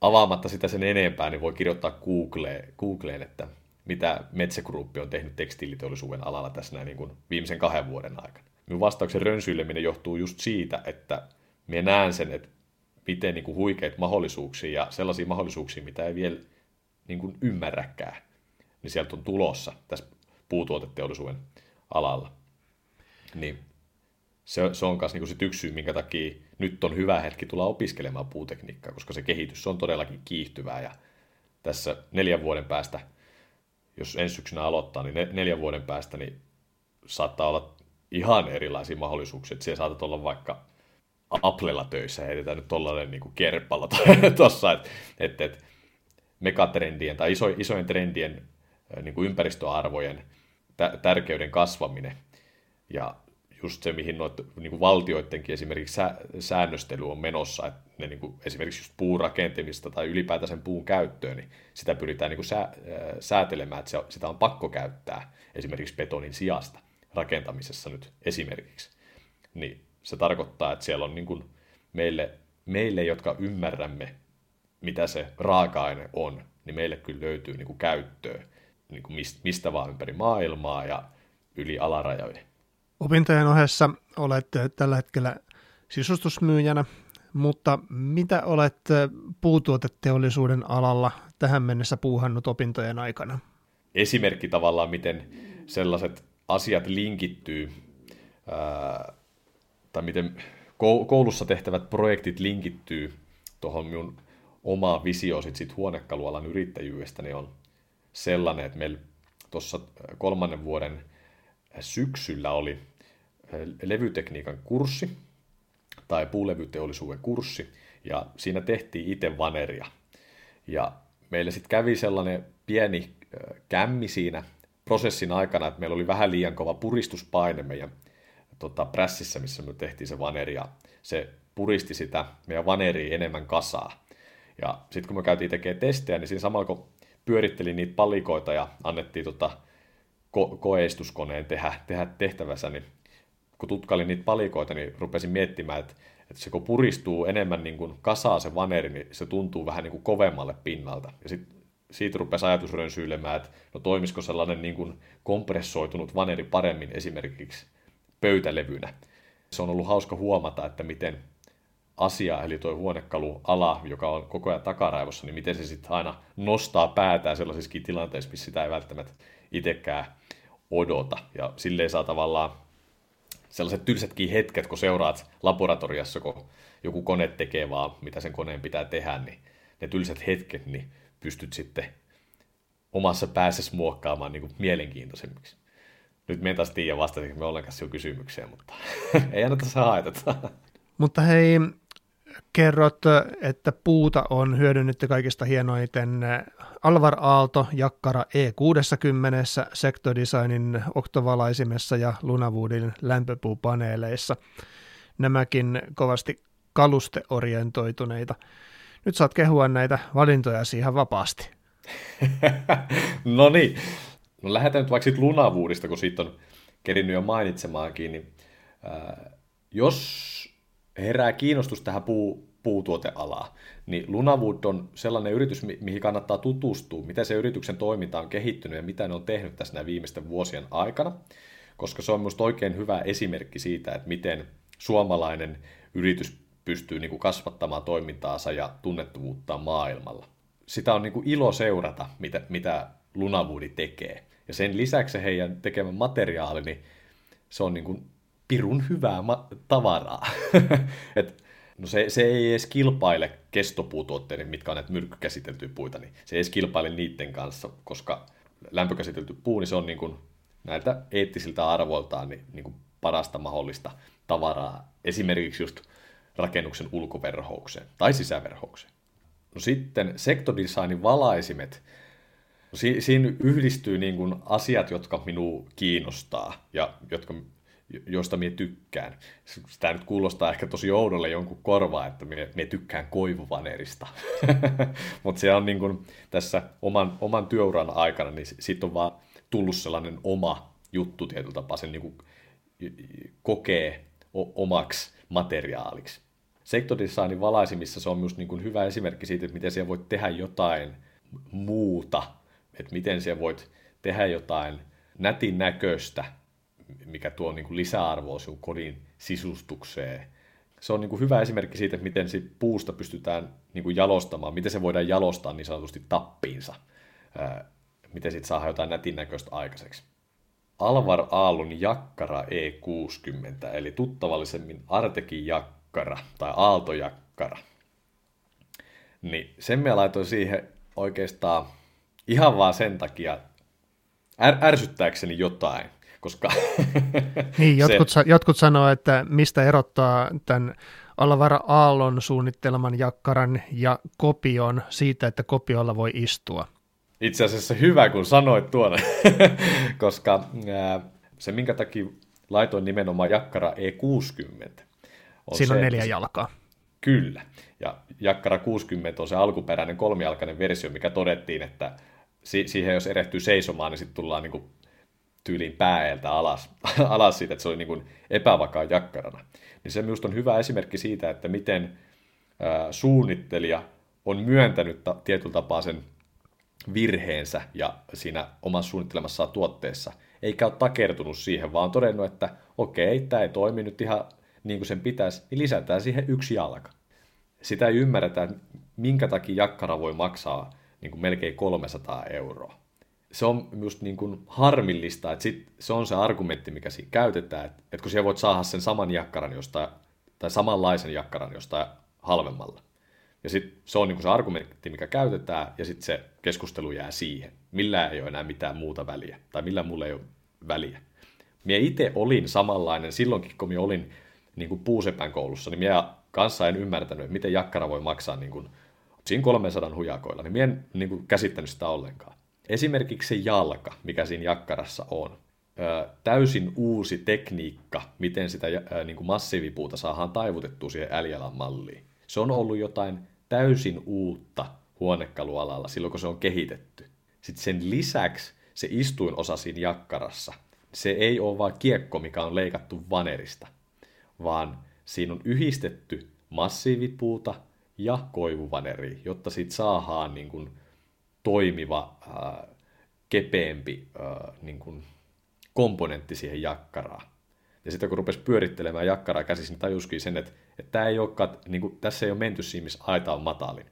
Avaamatta sitä sen enempää, niin voi kirjoittaa Googleen, Googleen että mitä Metsägruppi on tehnyt tekstiiliteollisuuden alalla tässä näin niin kuin viimeisen kahden vuoden aikana. Minun vastauksen rönsyileminen johtuu just siitä, että minä näen sen, että miten niin kuin huikeita mahdollisuuksia ja sellaisia mahdollisuuksia, mitä ei vielä niin kuin ymmärräkään, niin sieltä on tulossa tässä puutuoteteollisuuden alalla. Niin se, se on myös niin yksi syy, minkä takia nyt on hyvä hetki tulla opiskelemaan puutekniikkaa, koska se kehitys on todellakin kiihtyvää ja tässä neljän vuoden päästä, jos ensi syksynä aloittaa, niin neljän vuoden päästä niin saattaa olla ihan erilaisia mahdollisuuksia. Siellä saatat olla vaikka Applella töissä, heitetään nyt tollainen niin kerppalla tuossa, että et, et, megatrendien tai iso, isojen trendien niin kuin ympäristöarvojen tärkeyden kasvaminen. Ja just se, mihin noit, niin kuin valtioidenkin esimerkiksi sä, säännöstely on menossa, että ne niin kuin, esimerkiksi just puun rakentamista tai ylipäätään sen puun käyttöön, niin sitä pyritään niin kuin sä, säätelemään, että se, sitä on pakko käyttää esimerkiksi betonin sijasta rakentamisessa nyt esimerkiksi. Niin se tarkoittaa, että siellä on niin kuin meille, meille, jotka ymmärrämme, mitä se raaka-aine on, niin meille kyllä löytyy niin kuin käyttöä niin kuin mistä vaan ympäri maailmaa ja yli alarajojen. Opintojen ohessa olet tällä hetkellä sisustusmyyjänä, mutta mitä olet puutuoteteollisuuden alalla tähän mennessä puuhannut opintojen aikana? Esimerkki tavallaan, miten sellaiset asiat linkittyy, tai miten koulussa tehtävät projektit linkittyy tuohon minun omaan visioon sit, sit huonekalualan yrittäjyydestä, niin on sellainen, että meillä tuossa kolmannen vuoden syksyllä oli levytekniikan kurssi tai puulevyteollisuuden kurssi, ja siinä tehtiin itse vaneria. Ja meillä sitten kävi sellainen pieni kämmi siinä prosessin aikana, että meillä oli vähän liian kova puristuspaine meidän tota, prässissä, missä me tehtiin se vaneri, ja se puristi sitä meidän vaneria enemmän kasaa. Ja sitten kun me käytiin tekemään testejä, niin siinä samalla kun pyörittelin niitä palikoita ja annettiin tota ko- koeistuskoneen tehdä, tehdä tehtävänsä, niin kun tutkailin niitä palikoita, niin rupesin miettimään, että, että se kun puristuu enemmän niin kuin kasaa se vaneri, niin se tuntuu vähän niin kuin kovemmalle pinnalta. Ja sit, siitä rupesi ajatus rönsyilemään, että no toimisiko sellainen niin kuin kompressoitunut vaneri paremmin esimerkiksi pöytälevynä. Se on ollut hauska huomata, että miten asia, eli tuo huonekaluala, joka on koko ajan takaraivossa, niin miten se sitten aina nostaa päätään sellaisissakin tilanteissa, missä sitä ei välttämättä itsekään odota. Ja silleen saa tavallaan sellaiset tylsätkin hetket, kun seuraat laboratoriassa, kun joku kone tekee vaan, mitä sen koneen pitää tehdä, niin ne tylsät hetket, niin pystyt sitten omassa päässäsi muokkaamaan niin kuin mielenkiintoisemmiksi. Nyt me taas tiedä vastasinko me ollenkaan sinun kysymykseen, mutta ei anneta saa haitata. Mutta hei, kerrot, että puuta on hyödynnetty kaikista hienoiten Alvar Aalto Jakkara E60, Sectodesignin oktovalaisimessa ja Lunawoodin lämpöpuupaneeleissa. Nämäkin kovasti kalusteorientoituneita. Nyt saat kehua näitä valintoja ihan vapaasti. no niin. No lähdetään nyt vaikka siitä Lunawoodista, kun siitä on kerinnyt jo mainitsemaankin. Niin, äh, jos herää kiinnostus tähän puu, puutuotealaan, niin Lunawood on sellainen yritys, mihin kannattaa tutustua, miten se yrityksen toiminta on kehittynyt ja mitä ne on tehnyt tässä viimeisten vuosien aikana, koska se on minusta oikein hyvä esimerkki siitä, että miten suomalainen yritys pystyy niin kuin kasvattamaan toimintaansa ja tunnettuvuutta maailmalla. Sitä on niin kuin ilo seurata, mitä, mitä Lunawoodi tekee. Ja sen lisäksi heidän tekemä materiaali, niin se on niin kuin pirun hyvää ma- tavaraa. Et, no se, se ei edes kilpaile kestopuutuotteiden, mitkä on näitä myrkkykäsiteltyjä puita, niin se ei edes kilpaile niiden kanssa, koska lämpökäsitelty puu, niin se on niin kuin näiltä eettisiltä arvoiltaan niin, niin kuin parasta mahdollista tavaraa, esimerkiksi just rakennuksen ulkoverhoukseen tai sisäverhoukseen. No sitten sektodesignin valaisimet, no si- siinä yhdistyy niin kuin asiat, jotka minua kiinnostaa ja jotka josta minä tykkään. Tämä nyt kuulostaa ehkä tosi oudolle jonkun korvaa, että minä, minä tykkään koivuvanerista. Mutta se on niin kuin tässä oman, oman työuran aikana, niin siitä on vaan tullut sellainen oma juttu tietyllä tapaa, sen niin kuin kokee omaksi materiaaliksi. Sektodesignin valaisimissa se on myös niin kuin hyvä esimerkki siitä, että miten siellä voit tehdä jotain muuta, että miten siellä voit tehdä jotain nätin näköistä, mikä tuo niin kuin lisäarvoa sinun kodin sisustukseen. Se on niin kuin hyvä esimerkki siitä, että miten sit puusta pystytään niin kuin jalostamaan, miten se voidaan jalostaa niin sanotusti tappiinsa, miten sitten saa jotain nätin näköistä aikaiseksi. Alvar Aallun Jakkara E60, eli tuttavallisemmin Artekin Jakkara tai Aaltojakkara. Niin sen me laitoin siihen oikeastaan ihan vaan sen takia, är- ärsyttääkseni jotain koska... niin, jotkut, se... jotkut sanoo, että mistä erottaa tämän Alvara Aallon suunnitteleman jakkaran ja kopion siitä, että kopiolla voi istua. Itse asiassa hyvä, kun sanoit tuonne, koska se, minkä takia laitoin nimenomaan jakkara E60. On Siinä se, on neljä jalkaa. Kyllä. Ja jakkara 60 on se alkuperäinen kolmijalkainen versio, mikä todettiin, että si- siihen jos erehtyy seisomaan, niin sitten tullaan niin kuin tyyliin pääeltä alas, alas siitä, että se oli niin kuin epävakaa jakkarana. Niin se minusta on hyvä esimerkki siitä, että miten ää, suunnittelija on myöntänyt ta- tietyllä tapaa sen virheensä ja siinä omassa suunnittelemassaan tuotteessa, eikä ole takertunut siihen, vaan on todennut, että okei, tämä ei toimi nyt ihan niin kuin sen pitäisi, niin lisätään siihen yksi jalka. Sitä ei ymmärretä, minkä takia jakkara voi maksaa niin kuin melkein 300 euroa. Se on just niin kuin harmillista, että sit se on se argumentti, mikä siinä käytetään, että, että kun siellä voit saada sen saman jakkaran jostain, tai samanlaisen jakkaran jostain halvemmalla. Ja sitten se on niin kuin se argumentti, mikä käytetään, ja sitten se keskustelu jää siihen. Millään ei ole enää mitään muuta väliä, tai millä mulla ei ole väliä. Minä itse olin samanlainen silloinkin, kun minä olin niin kuin puusepän koulussa, niin minä kanssa en ymmärtänyt, miten jakkara voi maksaa niin kuin, siinä 300 hujakoilla, niin minä en niin kuin, käsittänyt sitä ollenkaan. Esimerkiksi se jalka, mikä siinä jakkarassa on, täysin uusi tekniikka, miten sitä niin kuin massiivipuuta saadaan taivutettua siihen äljalan malliin. Se on ollut jotain täysin uutta huonekalualalla silloin, kun se on kehitetty. Sitten sen lisäksi se istuinosa siinä jakkarassa, se ei ole vain kiekko, mikä on leikattu vanerista, vaan siinä on yhdistetty massiivipuuta ja koivuvaneri, jotta siitä saadaan niin kuin toimiva, ää, kepeämpi ää, niin kuin komponentti siihen jakkaraan. Ja sitten kun rupesi pyörittelemään jakkaraa käsissä, niin tajuskin sen, että, että tämä ei olekaan, niin kuin, tässä ei ole menty siinä, missä aita on matalin,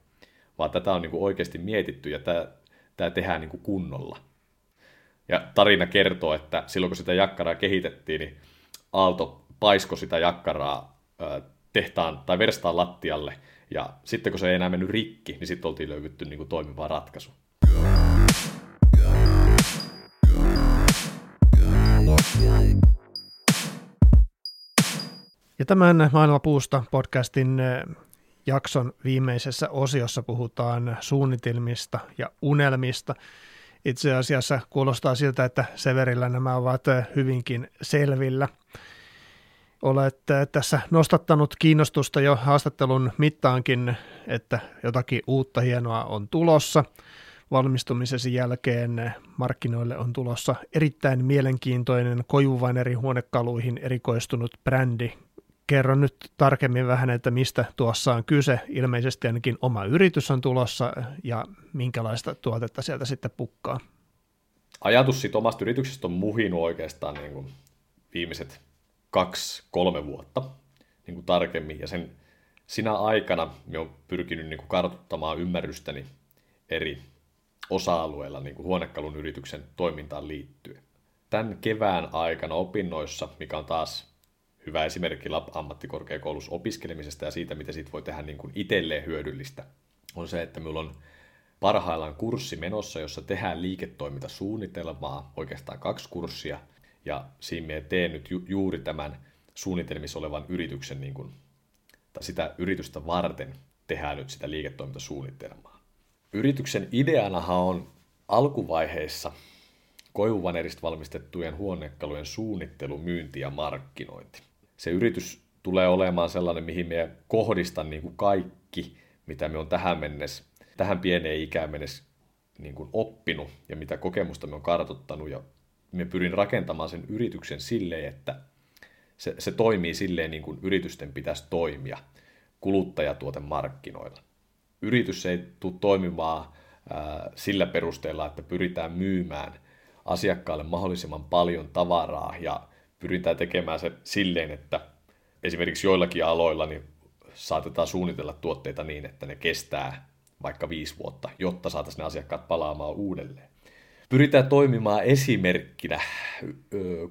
vaan tätä on niin kuin oikeasti mietitty ja tämä, tämä tehdään niin kuin kunnolla. Ja tarina kertoo, että silloin kun sitä jakkaraa kehitettiin, niin Aalto paisko sitä jakkaraa tehtaan tai verstaan lattialle, ja sitten kun se ei enää mennyt rikki, niin sitten oltiin löydetty niin toimiva ratkaisu. Ja tämän Maailma puusta podcastin jakson viimeisessä osiossa puhutaan suunnitelmista ja unelmista. Itse asiassa kuulostaa siltä, että Severillä nämä ovat hyvinkin selvillä. Olet tässä nostattanut kiinnostusta jo haastattelun mittaankin, että jotakin uutta hienoa on tulossa. Valmistumisesi jälkeen markkinoille on tulossa erittäin mielenkiintoinen kojuvaineri huonekaluihin erikoistunut brändi kerro nyt tarkemmin vähän, että mistä tuossa on kyse. Ilmeisesti ainakin oma yritys on tulossa ja minkälaista tuotetta sieltä sitten pukkaa. Ajatus siitä omasta yrityksestä on muhinut oikeastaan niin kuin viimeiset kaksi, kolme vuotta niin kuin tarkemmin. Ja sen, sinä aikana me on pyrkinyt niin kuin kartuttamaan ymmärrystäni eri osa-alueilla niin kuin huonekalun yrityksen toimintaan liittyen. Tämän kevään aikana opinnoissa, mikä on taas hyvä esimerkki Lab-ammattikorkeakoulussa opiskelemisesta ja siitä, miten siitä voi tehdä niin kuin itselleen hyödyllistä, on se, että minulla on parhaillaan kurssi menossa, jossa tehdään liiketoimintasuunnitelmaa, oikeastaan kaksi kurssia, ja siinä me teen nyt ju- juuri tämän suunnitelmissa olevan yrityksen, niin kuin, tai sitä yritystä varten tehdään nyt sitä liiketoimintasuunnitelmaa. Yrityksen ideanahan on alkuvaiheessa koivuvanerista valmistettujen huonekalujen suunnittelu, myynti ja markkinointi se yritys tulee olemaan sellainen, mihin me kohdistan niin kuin kaikki, mitä me on tähän mennessä, tähän pieneen ikään mennessä niin kuin oppinut ja mitä kokemusta me on kartoittanut ja me pyrin rakentamaan sen yrityksen silleen, että se, se toimii silleen niin kuin yritysten pitäisi toimia kuluttajatuotemarkkinoilla. Yritys ei tule toimimaan sillä perusteella, että pyritään myymään asiakkaalle mahdollisimman paljon tavaraa ja pyritään tekemään se silleen, että esimerkiksi joillakin aloilla niin saatetaan suunnitella tuotteita niin, että ne kestää vaikka viisi vuotta, jotta saataisiin ne asiakkaat palaamaan uudelleen. Pyritään toimimaan esimerkkinä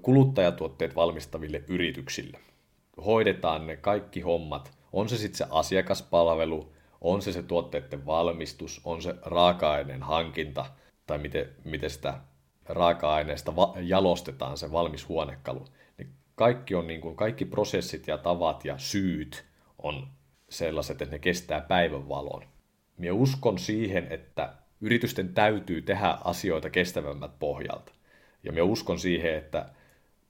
kuluttajatuotteet valmistaville yrityksille. Hoidetaan ne kaikki hommat, on se sitten se asiakaspalvelu, on se se tuotteiden valmistus, on se raaka-aineen hankinta tai miten, miten sitä raaka-aineesta jalostetaan se valmis huonekalu kaikki, on niin kuin, kaikki prosessit ja tavat ja syyt on sellaiset, että ne kestää päivän valon. Minä uskon siihen, että yritysten täytyy tehdä asioita kestävämmät pohjalta. Ja minä uskon siihen, että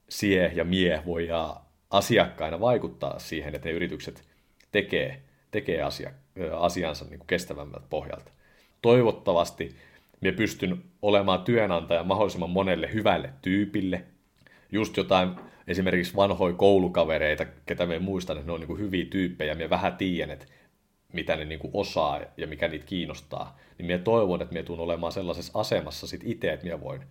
sie ja mie voidaan asiakkaina vaikuttaa siihen, että ne yritykset tekee, tekee asia, asiansa niin kuin kestävämmät pohjalta. Toivottavasti minä pystyn olemaan työnantaja mahdollisimman monelle hyvälle tyypille. Just jotain esimerkiksi vanhoja koulukavereita, ketä me muistan, että ne on niin kuin hyviä tyyppejä, ja vähän tiedän, että mitä ne niin kuin osaa ja mikä niitä kiinnostaa, niin minä toivon, että minä tulen olemaan sellaisessa asemassa sit itse, että minä voin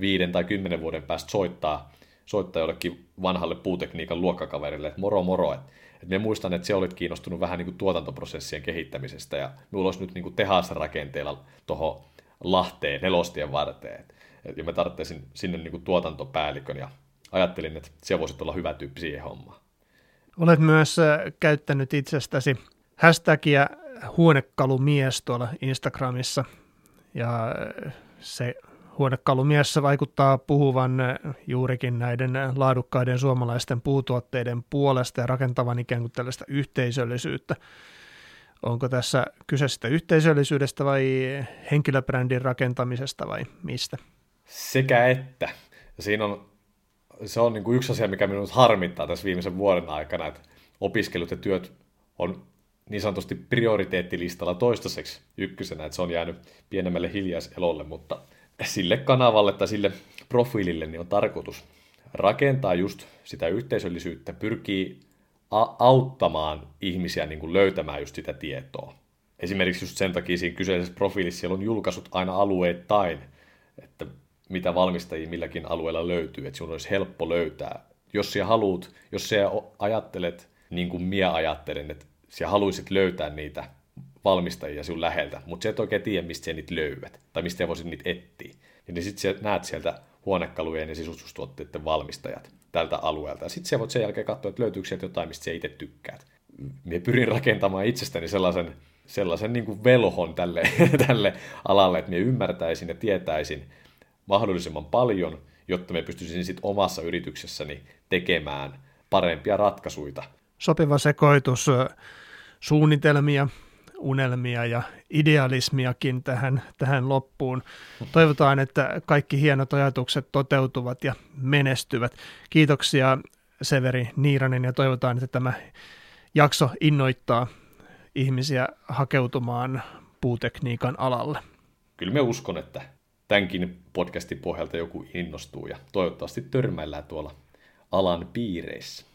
viiden tai kymmenen vuoden päästä soittaa, soittaa jollekin vanhalle puutekniikan luokkakaverille, että moro moro, että et me muistan, että se olit kiinnostunut vähän niin kuin tuotantoprosessien kehittämisestä ja minulla olisi nyt niin kuin tehasrakenteella tuohon Lahteen nelostien varteen. Ja mä tarvitsisin sinne niin kuin tuotantopäällikön ja ajattelin, että se voisi olla hyvä tyyppi siihen hommaan. Olet myös äh, käyttänyt itsestäsi hashtagia huonekalumies tuolla Instagramissa ja äh, se huonekalumies vaikuttaa puhuvan juurikin näiden laadukkaiden suomalaisten puutuotteiden puolesta ja rakentavan ikään kuin tällaista yhteisöllisyyttä. Onko tässä kyse sitä yhteisöllisyydestä vai henkilöbrändin rakentamisesta vai mistä? Sekä että. Siinä on, se on niin kuin yksi asia, mikä minut harmittaa tässä viimeisen vuoden aikana, että opiskelut ja työt on niin sanotusti prioriteettilistalla toistaiseksi ykkösenä, että se on jäänyt pienemmälle hiljaiselolle, mutta sille kanavalle tai sille profiilille niin on tarkoitus rakentaa just sitä yhteisöllisyyttä, pyrkii auttamaan ihmisiä niin kuin löytämään just sitä tietoa. Esimerkiksi just sen takia siinä kyseisessä profiilissa siellä on julkaisut aina alueittain, että mitä valmistajia milläkin alueella löytyy, että sinun olisi helppo löytää. Jos sinä haluat, jos sinä ajattelet niin kuin minä ajattelen, että sinä haluaisit löytää niitä valmistajia sinun läheltä, mutta sinä et oikein tiedä, mistä sinä niitä löydät, tai mistä voisit niitä etsiä. Niin sitten näet sieltä huonekalujen ja sisustustuotteiden valmistajat tältä alueelta. Ja sitten sä voit sen jälkeen katsoa, että löytyykö sieltä jotain, mistä sä itse tykkäät. Mie pyrin rakentamaan itsestäni sellaisen, sellaisen niin kuin velhon tälle, tälle alalle, että me ymmärtäisin ja tietäisin mahdollisimman paljon, jotta me pystyisin sitten omassa yrityksessäni tekemään parempia ratkaisuja. Sopiva sekoitus suunnitelmia, unelmia ja idealismiakin tähän, tähän loppuun. Toivotaan, että kaikki hienot ajatukset toteutuvat ja menestyvät. Kiitoksia Severi Niiranen ja toivotaan, että tämä jakso innoittaa ihmisiä hakeutumaan puutekniikan alalle. Kyllä me uskon, että tämänkin podcastin pohjalta joku innostuu ja toivottavasti törmäillään tuolla alan piireissä.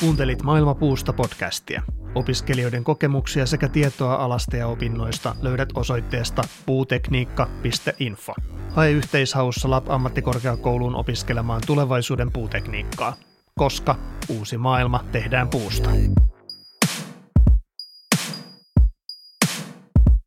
Kuuntelit Maailmapuusta podcastia. Opiskelijoiden kokemuksia sekä tietoa alasta ja opinnoista löydät osoitteesta puutekniikka.info. Hae yhteishaussa Lab-ammattikorkeakouluun opiskelemaan tulevaisuuden puutekniikkaa, koska uusi maailma tehdään puusta.